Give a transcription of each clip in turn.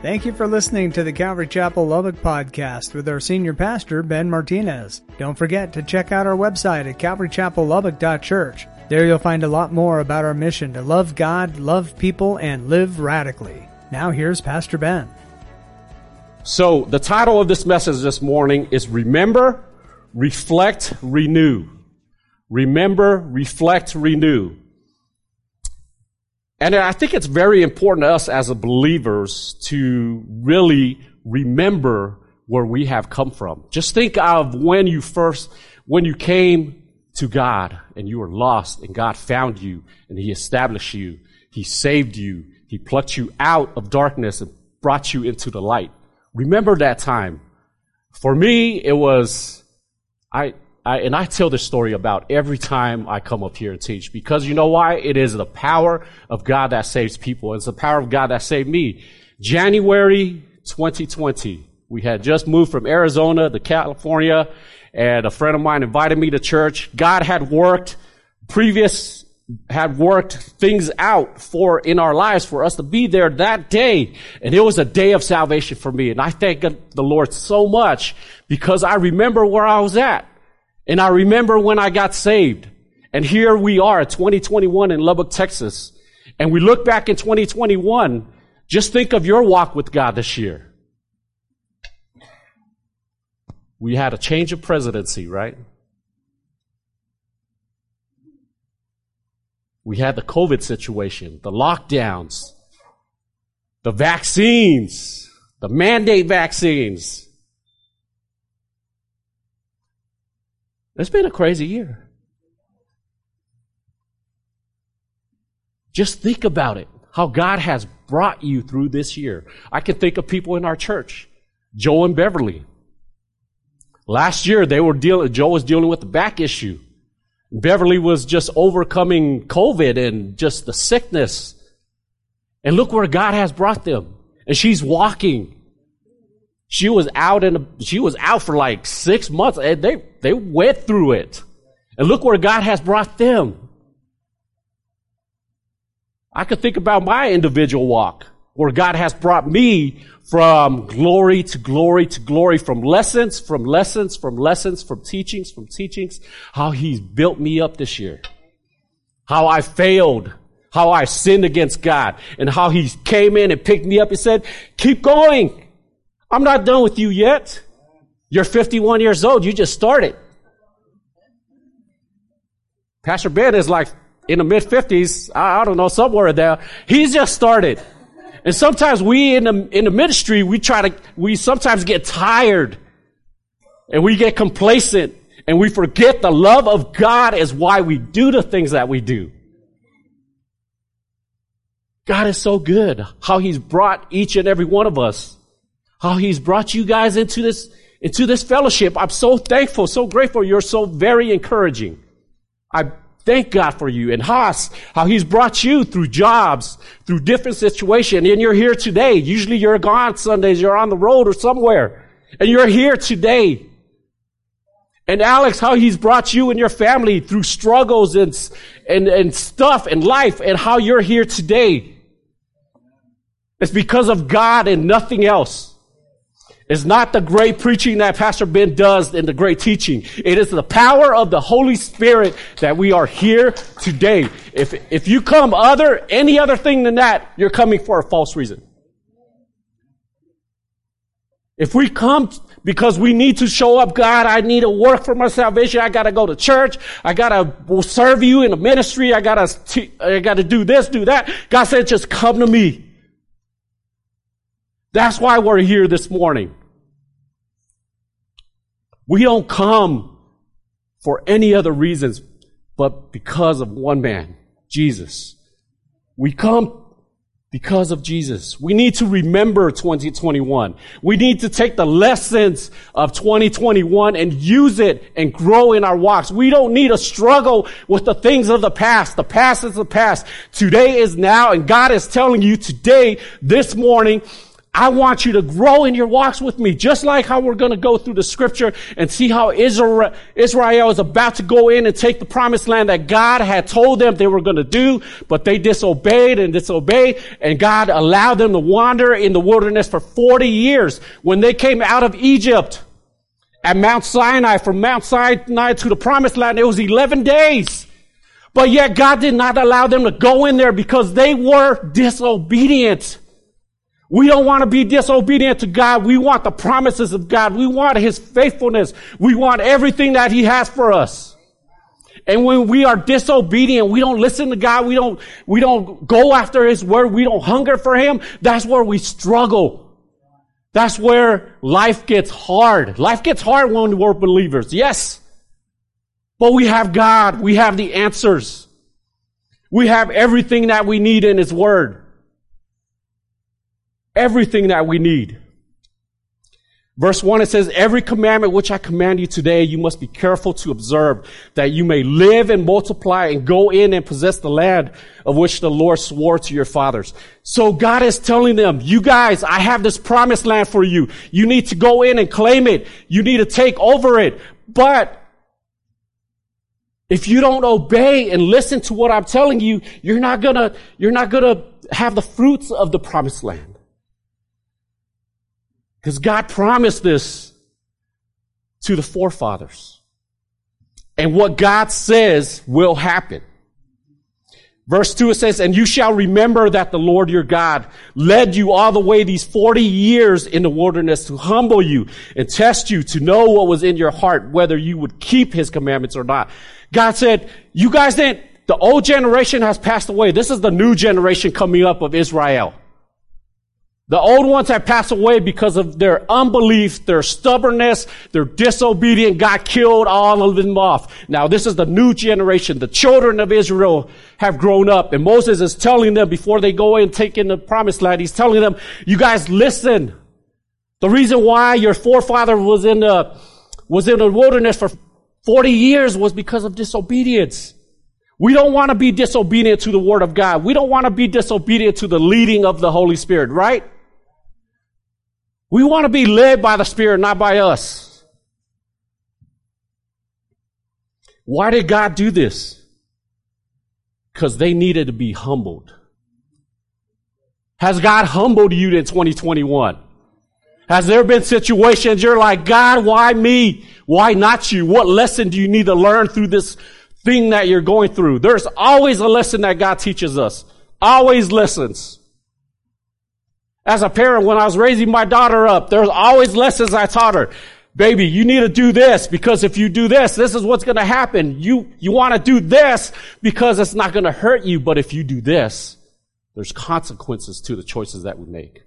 Thank you for listening to the Calvary Chapel Lubbock podcast with our senior pastor, Ben Martinez. Don't forget to check out our website at calvarychapellubbock.church. There you'll find a lot more about our mission to love God, love people, and live radically. Now here's Pastor Ben. So, the title of this message this morning is Remember, Reflect, Renew. Remember, Reflect, Renew. And I think it's very important to us as believers to really remember where we have come from. Just think of when you first, when you came to God and you were lost and God found you and He established you. He saved you. He plucked you out of darkness and brought you into the light. Remember that time. For me, it was, I, I, and I tell this story about every time I come up here and teach because you know why? It is the power of God that saves people. It's the power of God that saved me. January 2020, we had just moved from Arizona to California and a friend of mine invited me to church. God had worked previous had worked things out for in our lives for us to be there that day. And it was a day of salvation for me. And I thank the Lord so much because I remember where I was at. And I remember when I got saved. And here we are, 2021 in Lubbock, Texas. And we look back in 2021. Just think of your walk with God this year. We had a change of presidency, right? We had the COVID situation, the lockdowns, the vaccines, the mandate vaccines. It's been a crazy year. Just think about it. How God has brought you through this year. I can think of people in our church. Joe and Beverly. Last year they were dealing, Joe was dealing with the back issue. Beverly was just overcoming COVID and just the sickness. And look where God has brought them. And she's walking. She was out in, a, she was out for like six months and they, they went through it. And look where God has brought them. I could think about my individual walk where God has brought me from glory to glory to glory, from lessons, from lessons, from lessons, from teachings, from teachings, how He's built me up this year. How I failed, how I sinned against God, and how He came in and picked me up and said, keep going. I'm not done with you yet. You're 51 years old. You just started. Pastor Ben is like in the mid 50s. I, I, don't know, somewhere there. He's just started. And sometimes we in the, in the ministry, we try to, we sometimes get tired and we get complacent and we forget the love of God is why we do the things that we do. God is so good. How He's brought each and every one of us how he's brought you guys into this, into this fellowship. I'm so thankful, so grateful. You're so very encouraging. I thank God for you. And Haas, how he's brought you through jobs, through different situations. And you're here today. Usually you're gone Sundays, you're on the road or somewhere. And you're here today. And Alex, how he's brought you and your family through struggles and, and, and stuff and life and how you're here today. It's because of God and nothing else. It's not the great preaching that Pastor Ben does and the great teaching. It is the power of the Holy Spirit that we are here today. If, if you come other, any other thing than that, you're coming for a false reason. If we come because we need to show up, God, I need to work for my salvation. I gotta go to church. I gotta serve you in the ministry. I gotta, I gotta do this, do that. God said, just come to me. That's why we're here this morning. We don't come for any other reasons but because of one man, Jesus. We come because of Jesus. We need to remember 2021. We need to take the lessons of 2021 and use it and grow in our walks. We don't need to struggle with the things of the past. The past is the past. Today is now and God is telling you today, this morning, I want you to grow in your walks with me, just like how we're going to go through the scripture and see how Israel, Israel is about to go in and take the promised land that God had told them they were going to do, but they disobeyed and disobeyed, and God allowed them to wander in the wilderness for 40 years. When they came out of Egypt at Mount Sinai, from Mount Sinai to the promised land, it was 11 days. But yet God did not allow them to go in there because they were disobedient. We don't want to be disobedient to God. We want the promises of God. We want His faithfulness. We want everything that He has for us. And when we are disobedient, we don't listen to God, we don't, we don't go after His word, we don't hunger for Him, that's where we struggle. That's where life gets hard. Life gets hard when we're believers, yes. But we have God, we have the answers. We have everything that we need in His Word everything that we need. Verse 1, it says, Every commandment which I command you today, you must be careful to observe, that you may live and multiply and go in and possess the land of which the Lord swore to your fathers. So God is telling them, you guys, I have this promised land for you. You need to go in and claim it. You need to take over it. But if you don't obey and listen to what I'm telling you, you're not gonna, you're not gonna have the fruits of the promised land. Because God promised this to the forefathers. And what God says will happen. Verse 2 it says, And you shall remember that the Lord your God led you all the way these 40 years in the wilderness to humble you and test you to know what was in your heart, whether you would keep his commandments or not. God said, you guys didn't, the old generation has passed away. This is the new generation coming up of Israel. The old ones have passed away because of their unbelief, their stubbornness, their disobedience got killed all of them off. Now this is the new generation. The children of Israel have grown up and Moses is telling them before they go and take in the promised land, he's telling them, you guys listen. The reason why your forefather was in the, was in the wilderness for 40 years was because of disobedience. We don't want to be disobedient to the word of God. We don't want to be disobedient to the leading of the Holy Spirit, right? We want to be led by the Spirit, not by us. Why did God do this? Because they needed to be humbled. Has God humbled you in 2021? Has there been situations you're like, God, why me? Why not you? What lesson do you need to learn through this thing that you're going through? There's always a lesson that God teaches us. Always lessons. As a parent, when I was raising my daughter up, there's always lessons I taught her. Baby, you need to do this because if you do this, this is what's going to happen. You, you want to do this because it's not going to hurt you. But if you do this, there's consequences to the choices that we make.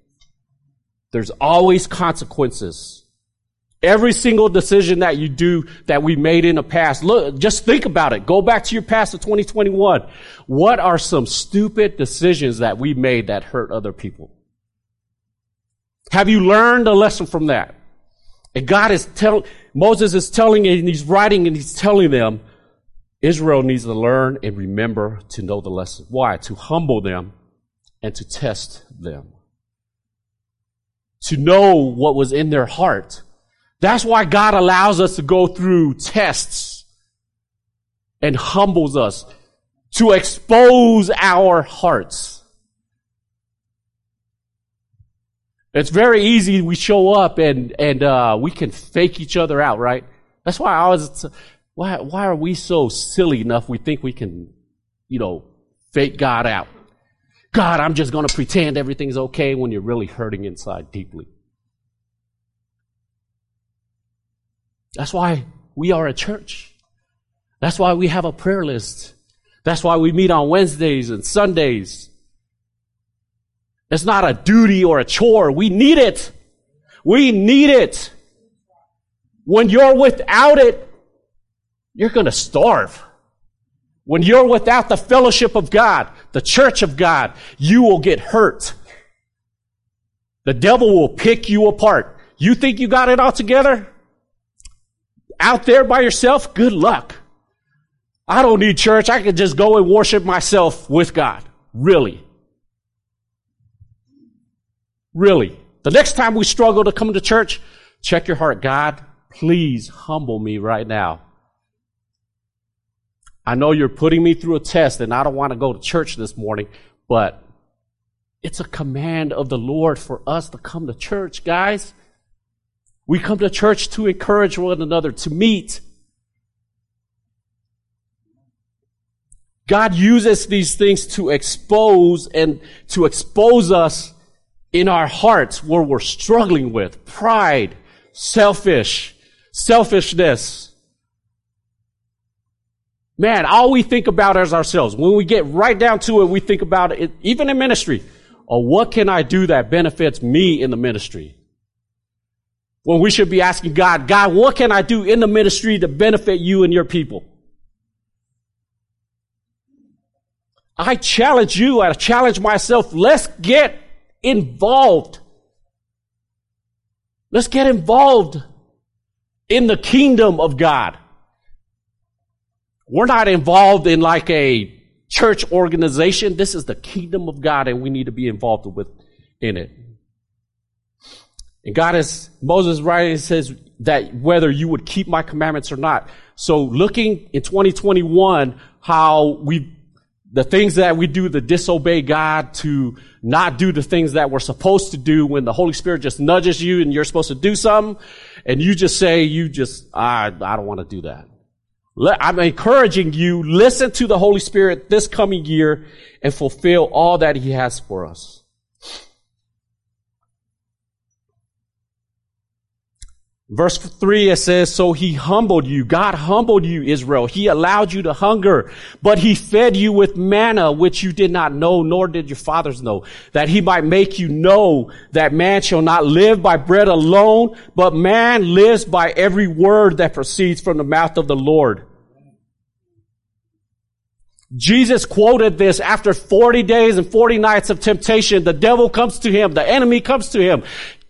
There's always consequences. Every single decision that you do that we made in the past, look, just think about it. Go back to your past of 2021. What are some stupid decisions that we made that hurt other people? Have you learned a lesson from that? And God is telling, Moses is telling and he's writing and he's telling them, Israel needs to learn and remember to know the lesson. Why? To humble them and to test them. To know what was in their heart. That's why God allows us to go through tests and humbles us to expose our hearts. It's very easy. We show up and and uh, we can fake each other out, right? That's why I was. Why why are we so silly enough? We think we can, you know, fake God out. God, I'm just going to pretend everything's okay when you're really hurting inside deeply. That's why we are a church. That's why we have a prayer list. That's why we meet on Wednesdays and Sundays. It's not a duty or a chore. We need it. We need it. When you're without it, you're going to starve. When you're without the fellowship of God, the church of God, you will get hurt. The devil will pick you apart. You think you got it all together? Out there by yourself? Good luck. I don't need church. I can just go and worship myself with God. Really. Really. The next time we struggle to come to church, check your heart. God, please humble me right now. I know you're putting me through a test and I don't want to go to church this morning, but it's a command of the Lord for us to come to church, guys. We come to church to encourage one another, to meet. God uses these things to expose and to expose us in our hearts where we're struggling with pride, selfish, selfishness. Man, all we think about is ourselves. When we get right down to it, we think about it, even in ministry. Or what can I do that benefits me in the ministry? When we should be asking God, God, what can I do in the ministry to benefit you and your people? I challenge you, I challenge myself, let's get involved. Let's get involved in the kingdom of God. We're not involved in like a church organization. This is the kingdom of God and we need to be involved with in it. And God is, Moses writing says that whether you would keep my commandments or not. So looking in 2021, how we, the things that we do to disobey God, to not do the things that we're supposed to do when the Holy Spirit just nudges you and you're supposed to do something, and you just say, you just, I, I don't want to do that. I'm encouraging you, listen to the Holy Spirit this coming year and fulfill all that He has for us. Verse 3, it says, So he humbled you. God humbled you, Israel. He allowed you to hunger, but he fed you with manna, which you did not know, nor did your fathers know, that he might make you know that man shall not live by bread alone, but man lives by every word that proceeds from the mouth of the Lord. Jesus quoted this after 40 days and 40 nights of temptation. The devil comes to him. The enemy comes to him.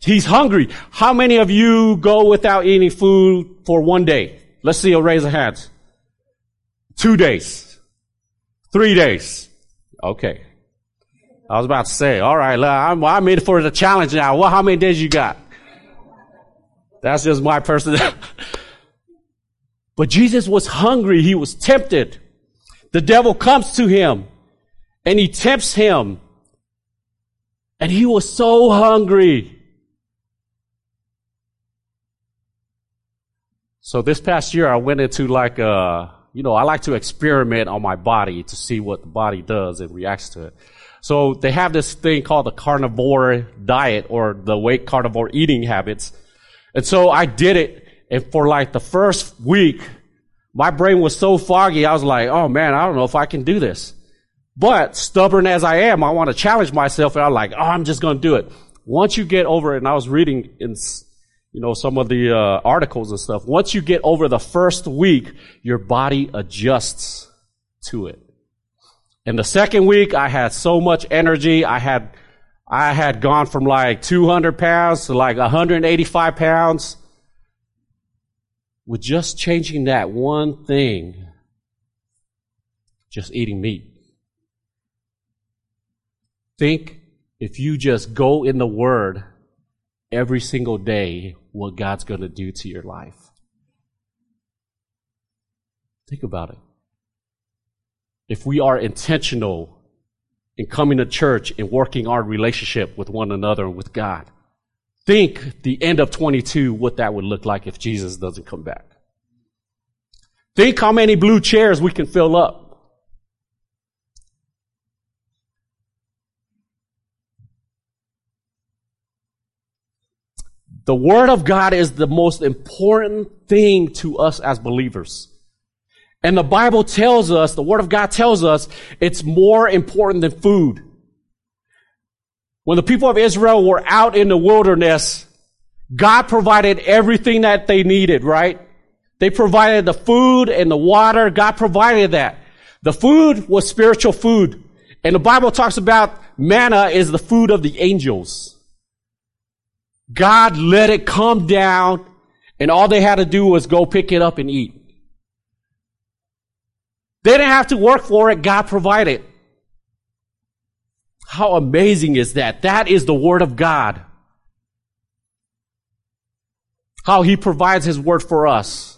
He's hungry. How many of you go without eating food for one day? Let's see a raise of hands. Two days. Three days. Okay. I was about to say, all right, I'm, I'm in for the challenge now. Well, how many days you got? That's just my person. but Jesus was hungry. He was tempted. The devil comes to him and he tempts him. And he was so hungry. So this past year, I went into like, uh, you know, I like to experiment on my body to see what the body does and reacts to it. So they have this thing called the carnivore diet or the weight carnivore eating habits. And so I did it. And for like the first week, my brain was so foggy. I was like, oh man, I don't know if I can do this. But stubborn as I am, I want to challenge myself. And I'm like, oh, I'm just going to do it. Once you get over it, and I was reading in you know, some of the uh, articles and stuff. Once you get over the first week, your body adjusts to it. In the second week, I had so much energy. I had, I had gone from like 200 pounds to like 185 pounds with just changing that one thing, just eating meat. Think if you just go in the Word every single day what God's going to do to your life. Think about it. If we are intentional in coming to church and working our relationship with one another and with God, think the end of 22 what that would look like if Jesus doesn't come back. Think how many blue chairs we can fill up. The Word of God is the most important thing to us as believers. And the Bible tells us, the Word of God tells us, it's more important than food. When the people of Israel were out in the wilderness, God provided everything that they needed, right? They provided the food and the water. God provided that. The food was spiritual food. And the Bible talks about manna is the food of the angels. God let it come down and all they had to do was go pick it up and eat. They didn't have to work for it. God provided. How amazing is that? That is the Word of God. how he provides his word for us.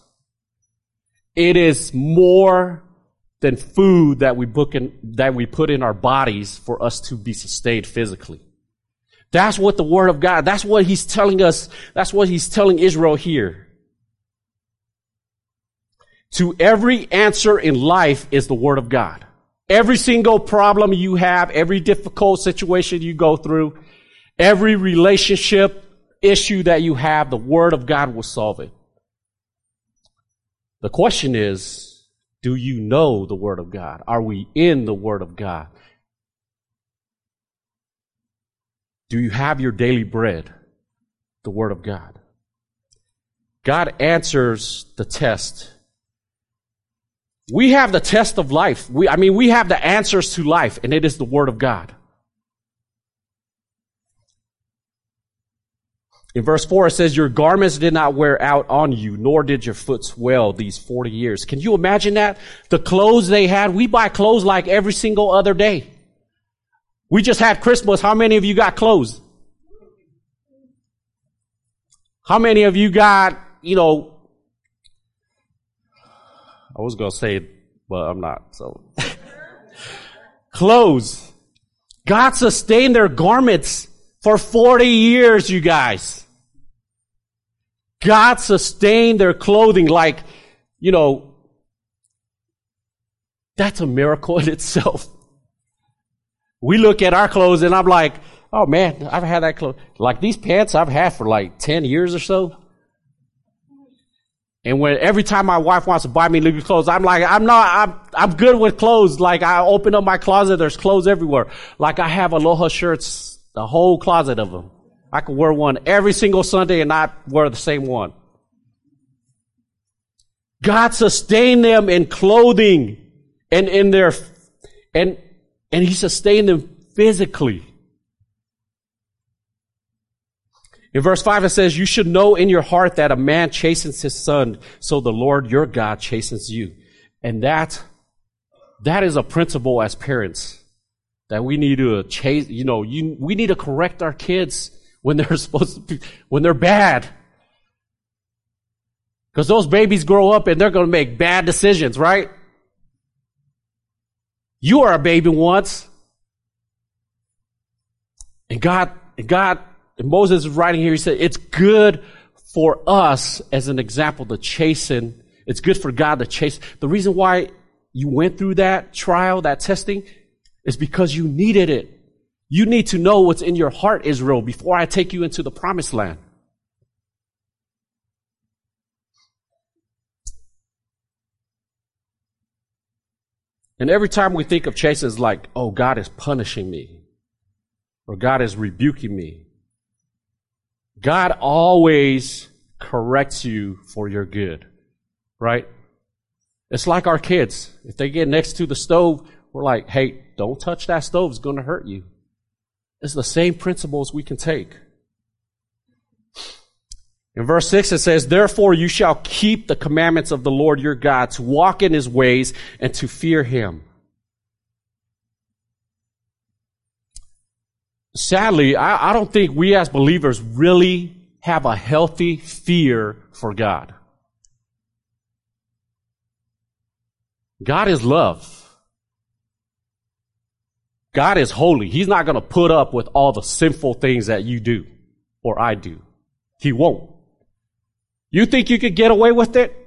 It is more than food that we book in, that we put in our bodies for us to be sustained physically. That's what the word of God, that's what he's telling us, that's what he's telling Israel here. To every answer in life is the word of God. Every single problem you have, every difficult situation you go through, every relationship issue that you have, the word of God will solve it. The question is, do you know the Word of God? Are we in the Word of God? Do you have your daily bread, the Word of God? God answers the test. We have the test of life. We, I mean, we have the answers to life, and it is the Word of God. In verse 4, it says, Your garments did not wear out on you, nor did your foot swell these 40 years. Can you imagine that? The clothes they had, we buy clothes like every single other day. We just had Christmas. How many of you got clothes? How many of you got, you know, I was going to say but I'm not, so. clothes. God sustained their garments for 40 years, you guys. God sustained their clothing like, you know, that's a miracle in itself. We look at our clothes and I'm like, oh man, I've had that clothes. Like these pants I've had for like 10 years or so. And when every time my wife wants to buy me new clothes, I'm like, I'm not, I'm, I'm good with clothes. Like I open up my closet, there's clothes everywhere. Like I have aloha shirts, the whole closet of them. I could wear one every single Sunday and not wear the same one. God sustained them in clothing and in their, and, and He sustained them physically. In verse 5 it says, You should know in your heart that a man chastens his son, so the Lord your God chastens you. And that, that is a principle as parents that we need to chase, you know, you, we need to correct our kids when they're supposed to be, when they're bad. Because those babies grow up and they're going to make bad decisions, right? You are a baby once. And God, God, and Moses is writing here, he said, it's good for us as an example to chasten. It's good for God to chase. The reason why you went through that trial, that testing, is because you needed it. You need to know what's in your heart, Israel, before I take you into the promised land. And every time we think of chasing, it's like, oh, God is punishing me. Or God is rebuking me. God always corrects you for your good. Right? It's like our kids. If they get next to the stove, we're like, hey, don't touch that stove. It's going to hurt you. It's the same principles we can take. In verse 6 it says, Therefore you shall keep the commandments of the Lord your God, to walk in his ways and to fear him. Sadly, I, I don't think we as believers really have a healthy fear for God. God is love. God is holy. He's not going to put up with all the sinful things that you do or I do. He won't. You think you could get away with it?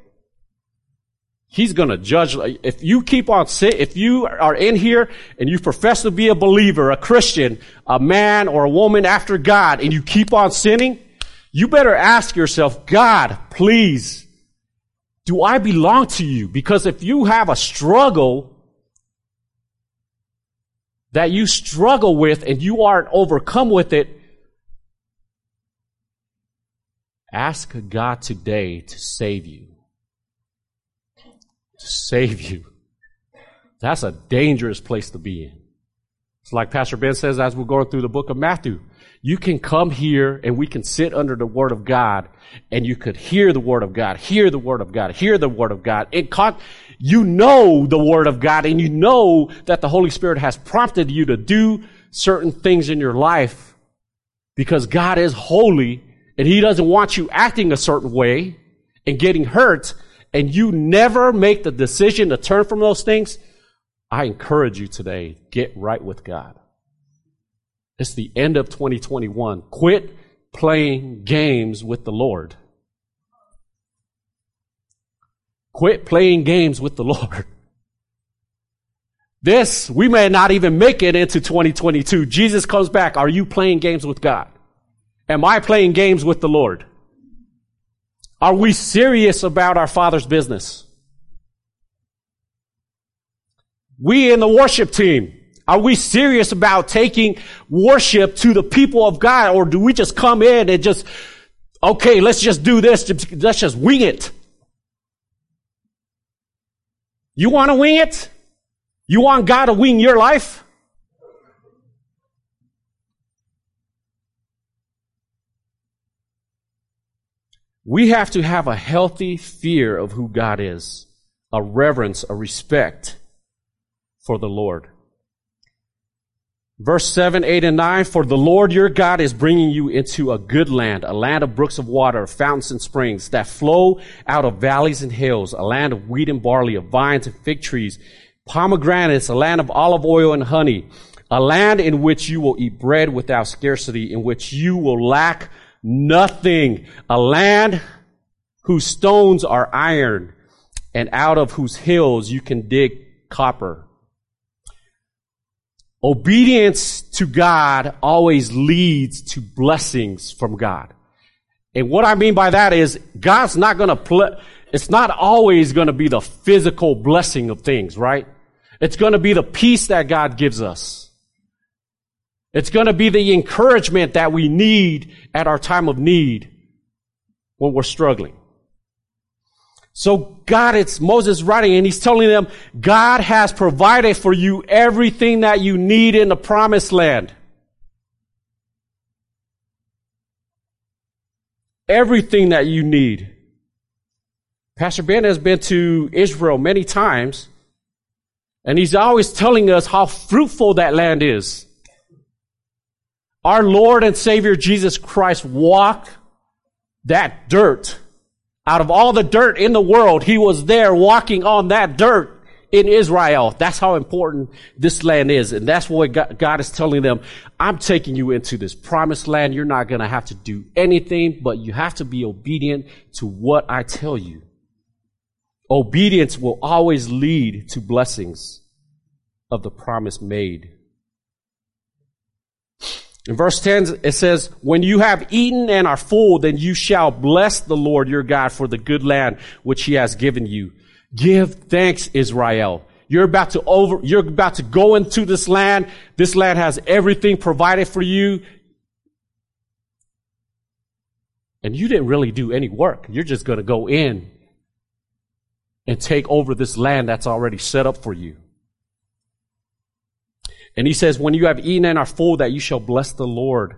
He's going to judge. If you keep on sin, if you are in here and you profess to be a believer, a Christian, a man or a woman after God, and you keep on sinning, you better ask yourself, God, please, do I belong to you? Because if you have a struggle that you struggle with and you aren't overcome with it, ask God today to save you. To save you. That's a dangerous place to be in. It's like Pastor Ben says as we're going through the book of Matthew. You can come here and we can sit under the Word of God and you could hear the Word of God, hear the Word of God, hear the Word of God. It con- you know the Word of God and you know that the Holy Spirit has prompted you to do certain things in your life because God is holy. And he doesn't want you acting a certain way and getting hurt and you never make the decision to turn from those things, I encourage you today, get right with God. It's the end of 2021. Quit playing games with the Lord. Quit playing games with the Lord. This, we may not even make it into 2022. Jesus comes back. Are you playing games with God? Am I playing games with the Lord? Are we serious about our Father's business? We in the worship team, are we serious about taking worship to the people of God or do we just come in and just, okay, let's just do this, let's just wing it? You want to wing it? You want God to wing your life? We have to have a healthy fear of who God is, a reverence, a respect for the Lord. Verse 7, 8, and 9, for the Lord your God is bringing you into a good land, a land of brooks of water, fountains and springs that flow out of valleys and hills, a land of wheat and barley, of vines and fig trees, pomegranates, a land of olive oil and honey, a land in which you will eat bread without scarcity, in which you will lack nothing, a land whose stones are iron, and out of whose hills you can dig copper. Obedience to God always leads to blessings from God. And what I mean by that is God's not going to pl- it's not always going to be the physical blessing of things, right? It's going to be the peace that God gives us. It's going to be the encouragement that we need at our time of need when we're struggling. So God, it's Moses writing and he's telling them, God has provided for you everything that you need in the promised land. Everything that you need. Pastor Ben has been to Israel many times and he's always telling us how fruitful that land is. Our Lord and Savior Jesus Christ walked that dirt out of all the dirt in the world, he was there walking on that dirt in Israel. That's how important this land is. And that's what God is telling them. I'm taking you into this promised land. You're not going to have to do anything, but you have to be obedient to what I tell you. Obedience will always lead to blessings of the promise made. In verse 10, it says, When you have eaten and are full, then you shall bless the Lord your God for the good land which he has given you. Give thanks, Israel. You're about to over, you're about to go into this land. This land has everything provided for you. And you didn't really do any work. You're just going to go in and take over this land that's already set up for you. And he says, when you have eaten and are full, that you shall bless the Lord,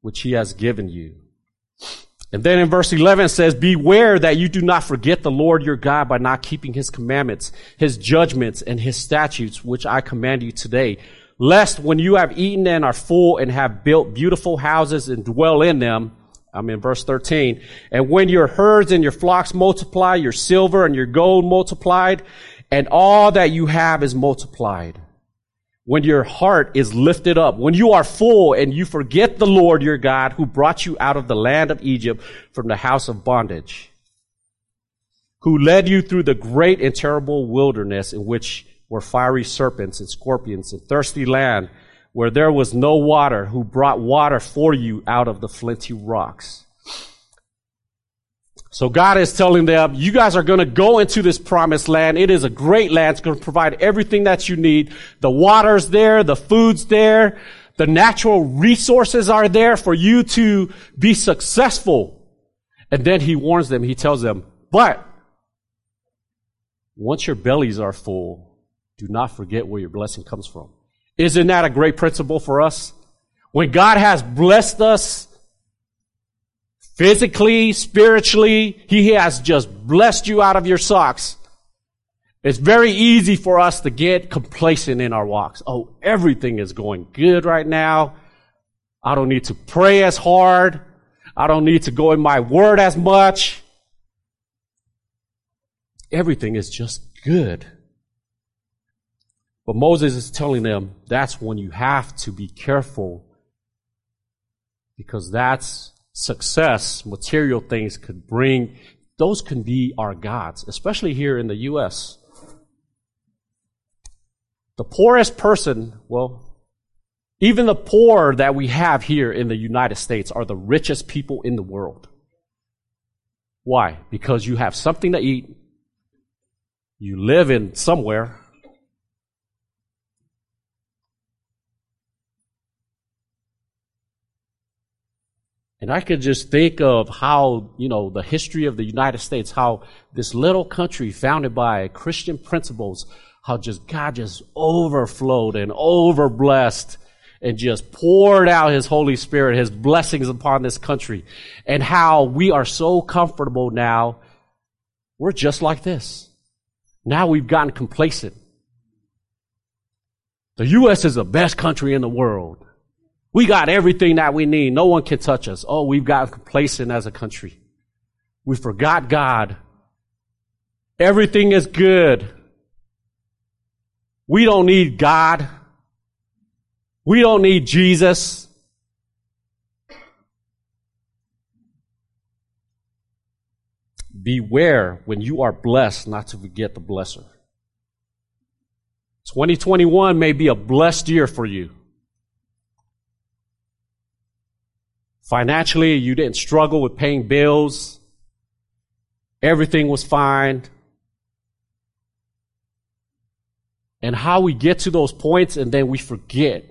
which he has given you. And then in verse 11 it says, beware that you do not forget the Lord your God by not keeping his commandments, his judgments, and his statutes, which I command you today. Lest when you have eaten and are full and have built beautiful houses and dwell in them, I'm in verse 13. And when your herds and your flocks multiply, your silver and your gold multiplied, and all that you have is multiplied when your heart is lifted up, when you are full and you forget the Lord your God who brought you out of the land of Egypt from the house of bondage, who led you through the great and terrible wilderness in which were fiery serpents and scorpions and thirsty land where there was no water, who brought water for you out of the flinty rocks. So God is telling them, you guys are going to go into this promised land. It is a great land. It's going to provide everything that you need. The water's there. The food's there. The natural resources are there for you to be successful. And then he warns them. He tells them, but once your bellies are full, do not forget where your blessing comes from. Isn't that a great principle for us? When God has blessed us, physically, spiritually. He has just blessed you out of your socks. It's very easy for us to get complacent in our walks. Oh, everything is going good right now. I don't need to pray as hard. I don't need to go in my word as much. Everything is just good. But Moses is telling them that's when you have to be careful because that's success, material things could bring, those can be our gods, especially here in the U.S. The poorest person, well, even the poor that we have here in the United States are the richest people in the world. Why? Because you have something to eat, you live in somewhere, And I could just think of how, you know, the history of the United States, how this little country founded by Christian principles, how just God just overflowed and overblessed and just poured out His Holy Spirit, His blessings upon this country. And how we are so comfortable now. We're just like this. Now we've gotten complacent. The U.S. is the best country in the world. We got everything that we need. No one can touch us. Oh, we've got complacent as a country. We forgot God. Everything is good. We don't need God. We don't need Jesus. Beware when you are blessed not to forget the blesser. 2021 may be a blessed year for you. Financially, you didn't struggle with paying bills. Everything was fine. And how we get to those points and then we forget.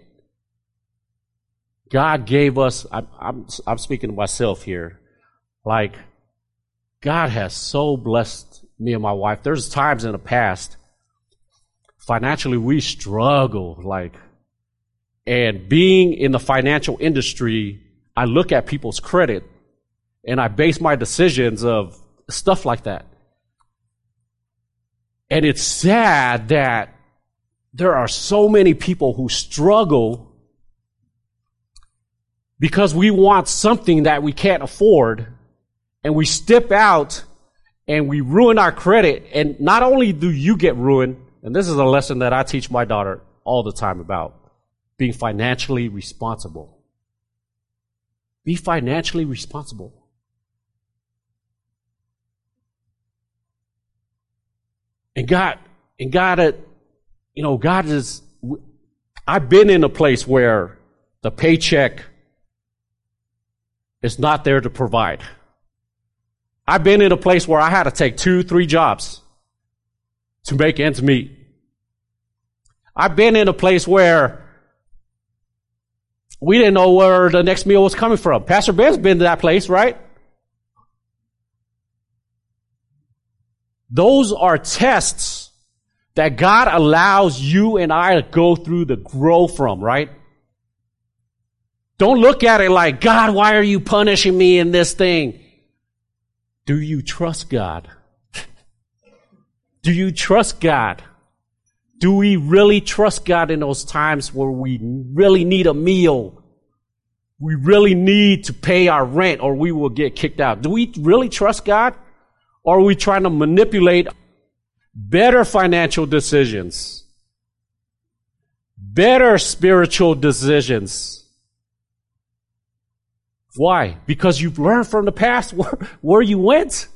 God gave us, I'm, I'm, I'm speaking to myself here, like, God has so blessed me and my wife. There's times in the past, financially, we struggle, like, and being in the financial industry, I look at people's credit and I base my decisions of stuff like that. And it's sad that there are so many people who struggle because we want something that we can't afford and we step out and we ruin our credit. And not only do you get ruined, and this is a lesson that I teach my daughter all the time about being financially responsible. Be financially responsible. And God, and God, uh, you know, God is, I've been in a place where the paycheck is not there to provide. I've been in a place where I had to take two, three jobs to make ends meet. I've been in a place where we didn't know where the next meal was coming from. Pastor Ben's been to that place, right? Those are tests that God allows you and I to go through to grow from, right? Don't look at it like, God, why are you punishing me in this thing? Do you trust God? Do you trust God? Do we really trust God in those times where we really need a meal? We really need to pay our rent or we will get kicked out. Do we really trust God? Or are we trying to manipulate better financial decisions? Better spiritual decisions? Why? Because you've learned from the past where, where you went.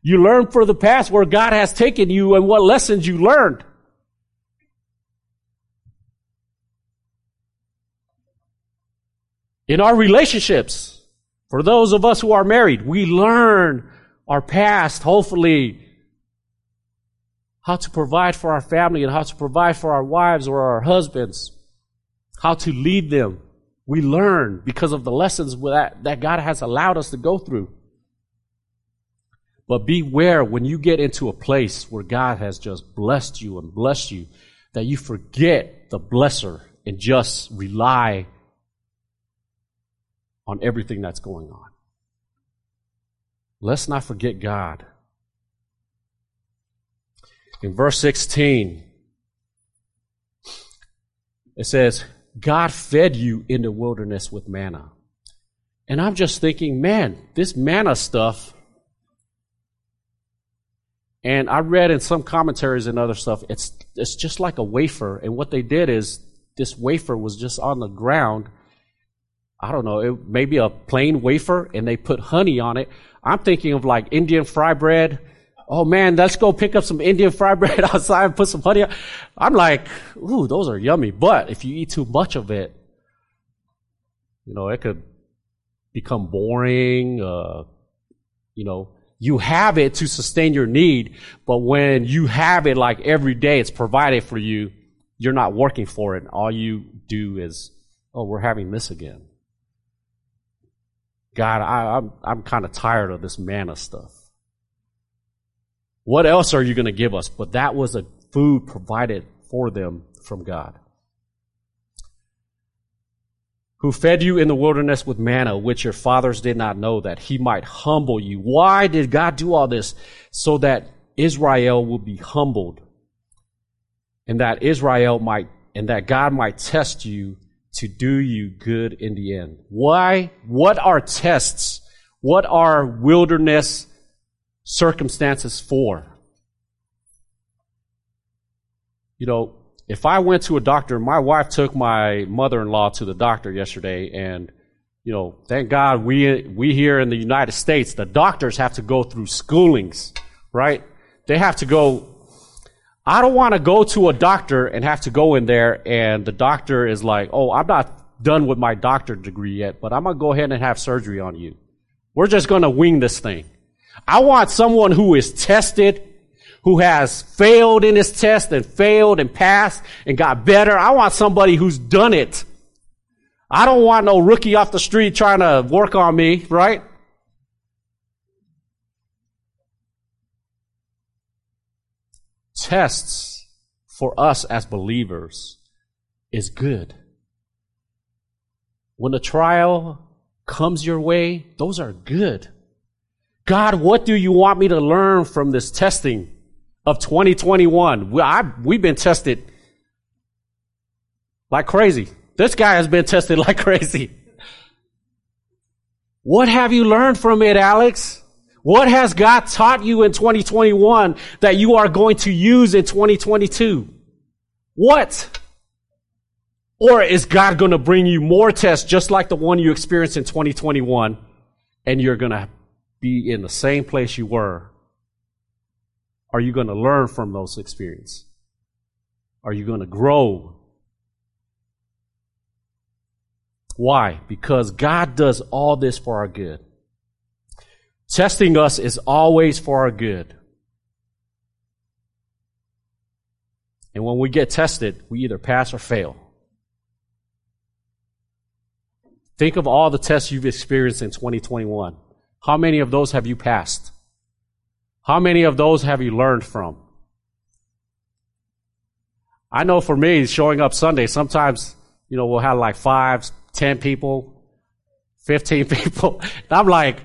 You learned from the past where God has taken you and what lessons you learned. In our relationships, for those of us who are married, we learn our past, hopefully, how to provide for our family and how to provide for our wives or our husbands, how to lead them. We learn because of the lessons that, that God has allowed us to go through. But beware when you get into a place where God has just blessed you and blessed you, that you forget the blesser and just rely on everything that's going on. Let's not forget God. In verse 16, it says, God fed you in the wilderness with manna. And I'm just thinking, man, this manna stuff. And I read in some commentaries and other stuff, it's, it's just like a wafer. And what they did is this wafer was just on the ground. I don't know, it maybe a plain wafer and they put honey on it. I'm thinking of like Indian fry bread. Oh man, let's go pick up some Indian fry bread outside and put some honey on. I'm like, ooh, those are yummy. But if you eat too much of it, you know, it could become boring. Uh, you know, you have it to sustain your need, but when you have it like every day, it's provided for you. You're not working for it. All you do is, oh, we're having this again. God, I, I'm I'm kind of tired of this manna stuff. What else are you going to give us? But that was a food provided for them from God who fed you in the wilderness with manna, which your fathers did not know, that he might humble you. Why did God do all this? So that Israel will be humbled and that Israel might, and that God might test you to do you good in the end. Why? What are tests? What are wilderness circumstances for? You know, if I went to a doctor, my wife took my mother-in-law to the doctor yesterday and you know, thank God we we here in the United States, the doctors have to go through schoolings, right? They have to go I don't want to go to a doctor and have to go in there and the doctor is like, "Oh, I'm not done with my doctor degree yet, but I'm going to go ahead and have surgery on you." We're just going to wing this thing. I want someone who is tested, who has failed in his test and failed and passed and got better. I want somebody who's done it. I don't want no rookie off the street trying to work on me, right? Tests for us as believers is good. When a trial comes your way, those are good. God, what do you want me to learn from this testing? of 2021. We, I, we've been tested like crazy. This guy has been tested like crazy. What have you learned from it, Alex? What has God taught you in 2021 that you are going to use in 2022? What? Or is God going to bring you more tests just like the one you experienced in 2021 and you're going to be in the same place you were are you going to learn from those experiences? Are you going to grow? Why? Because God does all this for our good. Testing us is always for our good. And when we get tested, we either pass or fail. Think of all the tests you've experienced in 2021. How many of those have you passed? How many of those have you learned from? I know for me, showing up Sunday, sometimes, you know, we'll have like five, ten people, 15 people. And I'm like,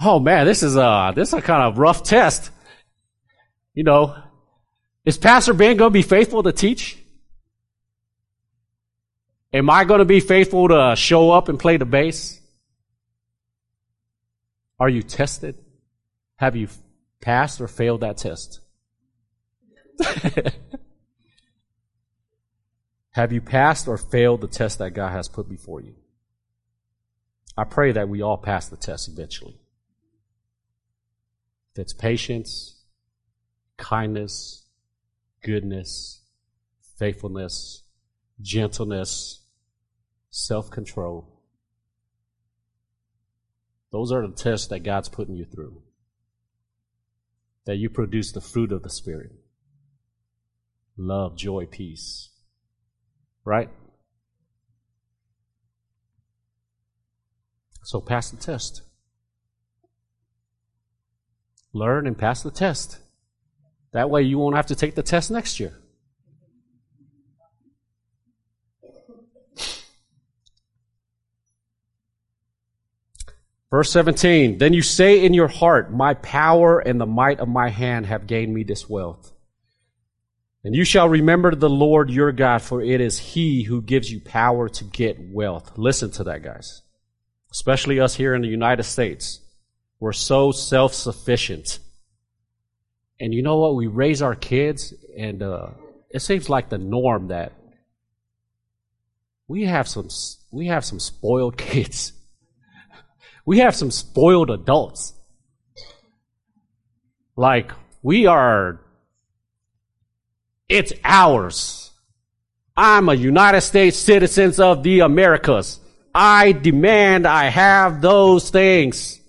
oh man, this is a, this is a kind of rough test. You know, is Pastor Ben going to be faithful to teach? Am I going to be faithful to show up and play the bass? Are you tested? Have you passed or failed that test? Have you passed or failed the test that God has put before you? I pray that we all pass the test eventually. It's patience, kindness, goodness, faithfulness, gentleness, self control. Those are the tests that God's putting you through that you produce the fruit of the Spirit love, joy, peace. Right? So pass the test. Learn and pass the test. That way you won't have to take the test next year. Verse 17, then you say in your heart, my power and the might of my hand have gained me this wealth. And you shall remember the Lord your God, for it is He who gives you power to get wealth. Listen to that, guys. Especially us here in the United States. We're so self-sufficient. And you know what? We raise our kids, and uh, it seems like the norm that we have some we have some spoiled kids. we have some spoiled adults. Like we are it's ours. I'm a United States citizen of the Americas. I demand I have those things.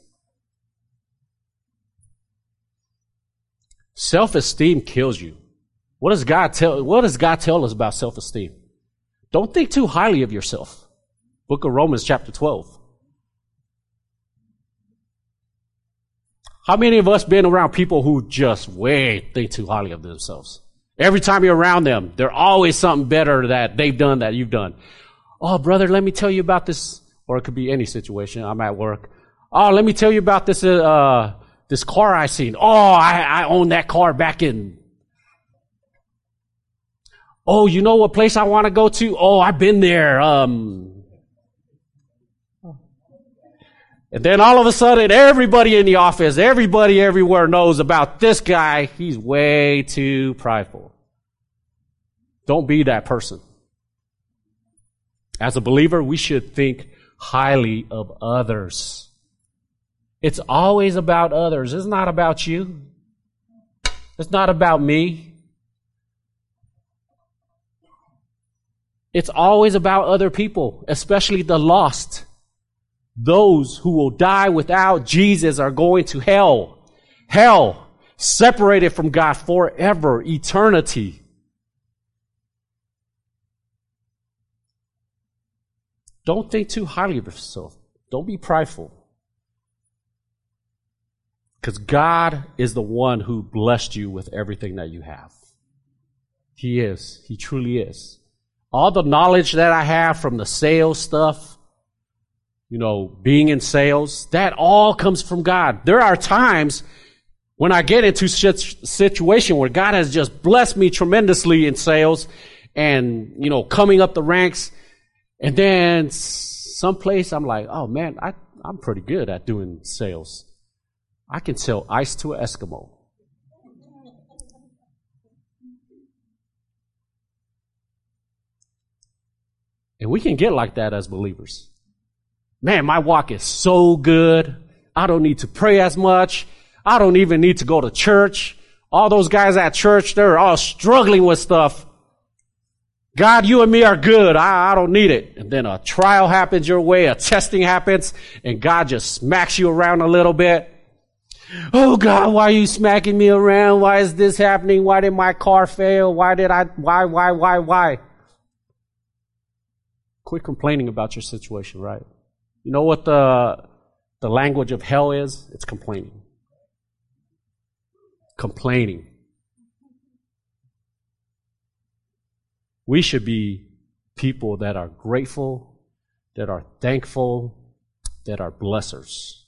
Self-esteem kills you. What does God tell, what does God tell us about self-esteem? Don't think too highly of yourself. Book of Romans chapter 12. How many of us been around people who just way think too highly of themselves? Every time you're around them, there's always something better that they've done that you've done. Oh, brother, let me tell you about this, or it could be any situation. I'm at work. Oh, let me tell you about this, uh, this car I seen. Oh, I, I own that car back in. Oh, you know what place I want to go to? Oh, I've been there. Um, and then all of a sudden, everybody in the office, everybody everywhere knows about this guy. He's way too prideful. Don't be that person. As a believer, we should think highly of others. It's always about others. It's not about you. It's not about me. It's always about other people, especially the lost. Those who will die without Jesus are going to hell. Hell, separated from God forever, eternity. Don't think too highly of yourself. Don't be prideful. Because God is the one who blessed you with everything that you have. He is. He truly is. All the knowledge that I have from the sales stuff, you know, being in sales, that all comes from God. There are times when I get into such situation where God has just blessed me tremendously in sales and, you know, coming up the ranks and then someplace I'm like, oh man, I, I'm pretty good at doing sales. I can sell ice to an Eskimo. And we can get like that as believers. Man, my walk is so good. I don't need to pray as much. I don't even need to go to church. All those guys at church, they're all struggling with stuff. God, you and me are good. I, I don't need it. And then a trial happens your way, a testing happens, and God just smacks you around a little bit. Oh God, why are you smacking me around? Why is this happening? Why did my car fail? Why did I, why, why, why, why? Quit complaining about your situation, right? You know what the, the language of hell is? It's complaining. Complaining. We should be people that are grateful, that are thankful, that are blessers.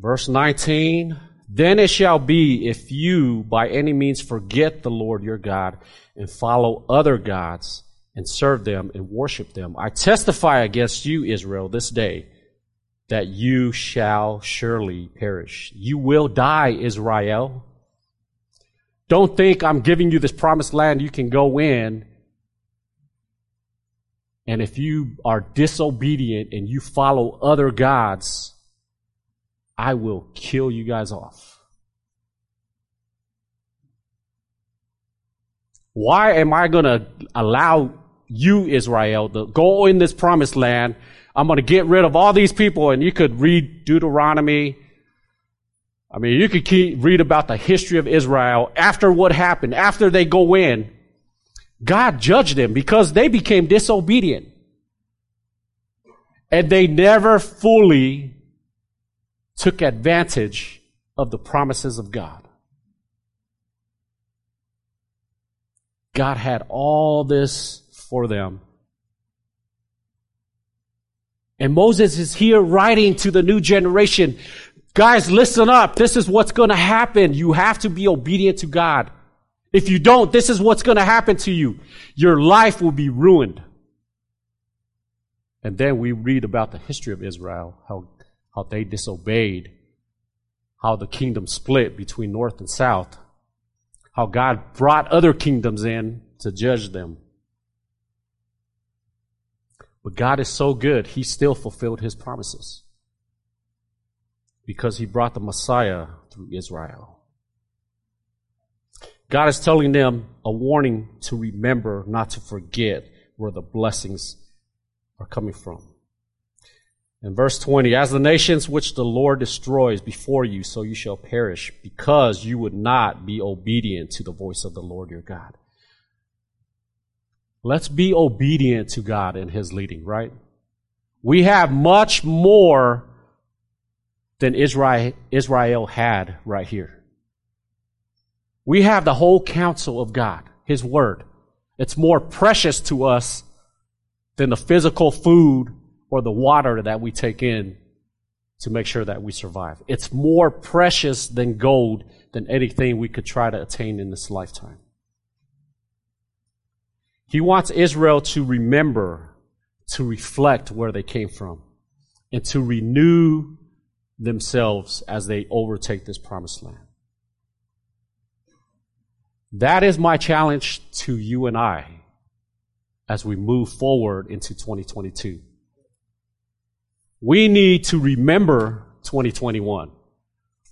Verse 19, then it shall be if you by any means forget the Lord your God and follow other gods and serve them and worship them. I testify against you, Israel, this day that you shall surely perish. You will die, Israel. Don't think I'm giving you this promised land you can go in. And if you are disobedient and you follow other gods, I will kill you guys off. Why am I going to allow you, Israel, to go in this promised land? I'm going to get rid of all these people, and you could read Deuteronomy I mean, you could keep, read about the history of Israel after what happened, after they go in. God judged them because they became disobedient. And they never fully took advantage of the promises of God. God had all this for them. And Moses is here writing to the new generation Guys, listen up. This is what's going to happen. You have to be obedient to God. If you don't, this is what's going to happen to you. Your life will be ruined. And then we read about the history of Israel, how, how they disobeyed, how the kingdom split between north and south, how God brought other kingdoms in to judge them. But God is so good, He still fulfilled His promises because He brought the Messiah through Israel. God is telling them a warning to remember, not to forget where the blessings are coming from. In verse 20, as the nations which the Lord destroys before you, so you shall perish, because you would not be obedient to the voice of the Lord your God. Let's be obedient to God in His leading, right? We have much more than Israel, Israel had right here. We have the whole counsel of God, His Word. It's more precious to us than the physical food or the water that we take in to make sure that we survive. It's more precious than gold than anything we could try to attain in this lifetime. He wants Israel to remember, to reflect where they came from, and to renew themselves as they overtake this promised land. That is my challenge to you and I as we move forward into 2022. We need to remember 2021.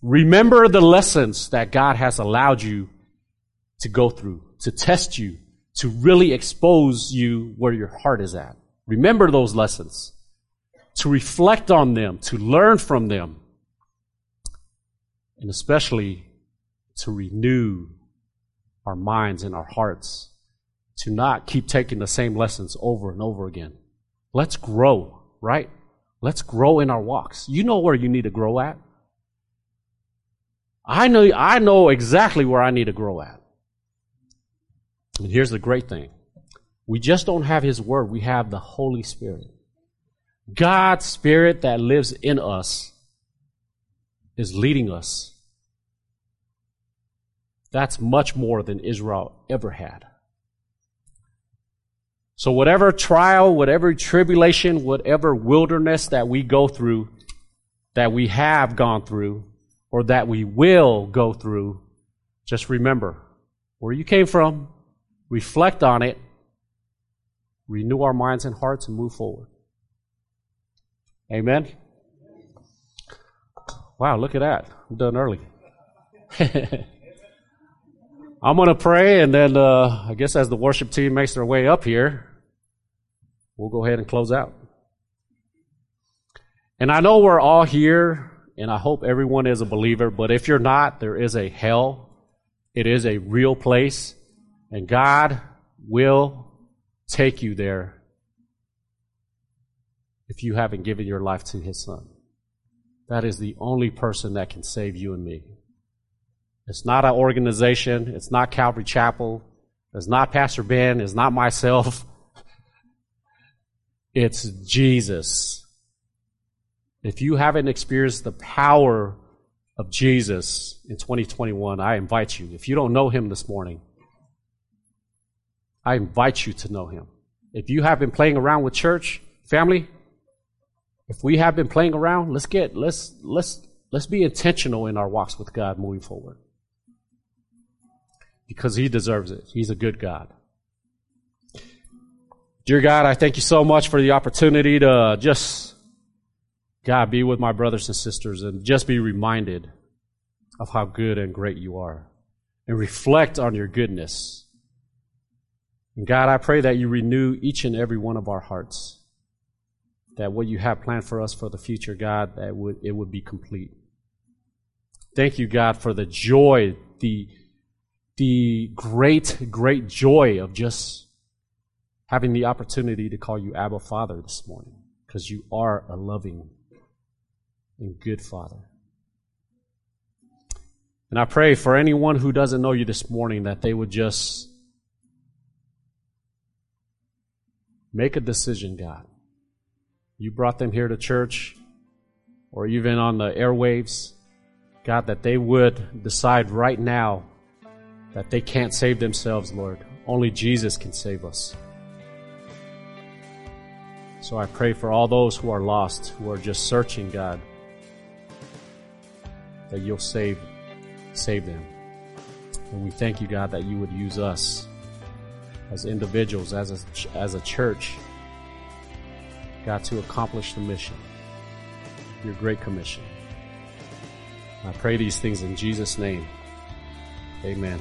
Remember the lessons that God has allowed you to go through, to test you, to really expose you where your heart is at. Remember those lessons to reflect on them, to learn from them, and especially to renew our minds and our hearts, to not keep taking the same lessons over and over again. Let's grow, right? Let's grow in our walks. You know where you need to grow at. I know, I know exactly where I need to grow at. And here's the great thing. We just don't have His Word. We have the Holy Spirit. God's Spirit that lives in us is leading us. That's much more than Israel ever had. So whatever trial, whatever tribulation, whatever wilderness that we go through, that we have gone through, or that we will go through, just remember where you came from, reflect on it, renew our minds and hearts, and move forward. Amen. Wow, look at that. I'm done early. I'm going to pray, and then uh, I guess as the worship team makes their way up here, we'll go ahead and close out. And I know we're all here, and I hope everyone is a believer, but if you're not, there is a hell. It is a real place, and God will take you there if you haven't given your life to His Son. That is the only person that can save you and me. It's not an organization. It's not Calvary Chapel. It's not Pastor Ben. It's not myself. It's Jesus. If you haven't experienced the power of Jesus in 2021, I invite you. If you don't know him this morning, I invite you to know him. If you have been playing around with church, family, if we have been playing around, let's get let's let's let's be intentional in our walks with God moving forward. Because he deserves it. He's a good God. Dear God, I thank you so much for the opportunity to just God be with my brothers and sisters and just be reminded of how good and great you are and reflect on your goodness. And God, I pray that you renew each and every one of our hearts that what you have planned for us for the future, God, that it would be complete. Thank you, God, for the joy, the, the great, great joy of just having the opportunity to call you Abba Father this morning, because you are a loving and good Father. And I pray for anyone who doesn't know you this morning that they would just make a decision, God you brought them here to church or even on the airwaves. God, that they would decide right now that they can't save themselves, Lord. Only Jesus can save us. So I pray for all those who are lost, who are just searching, God, that you'll save, save them. And we thank you, God, that you would use us as individuals, as a, as a church, God, to accomplish the mission, your great commission. I pray these things in Jesus' name. Amen.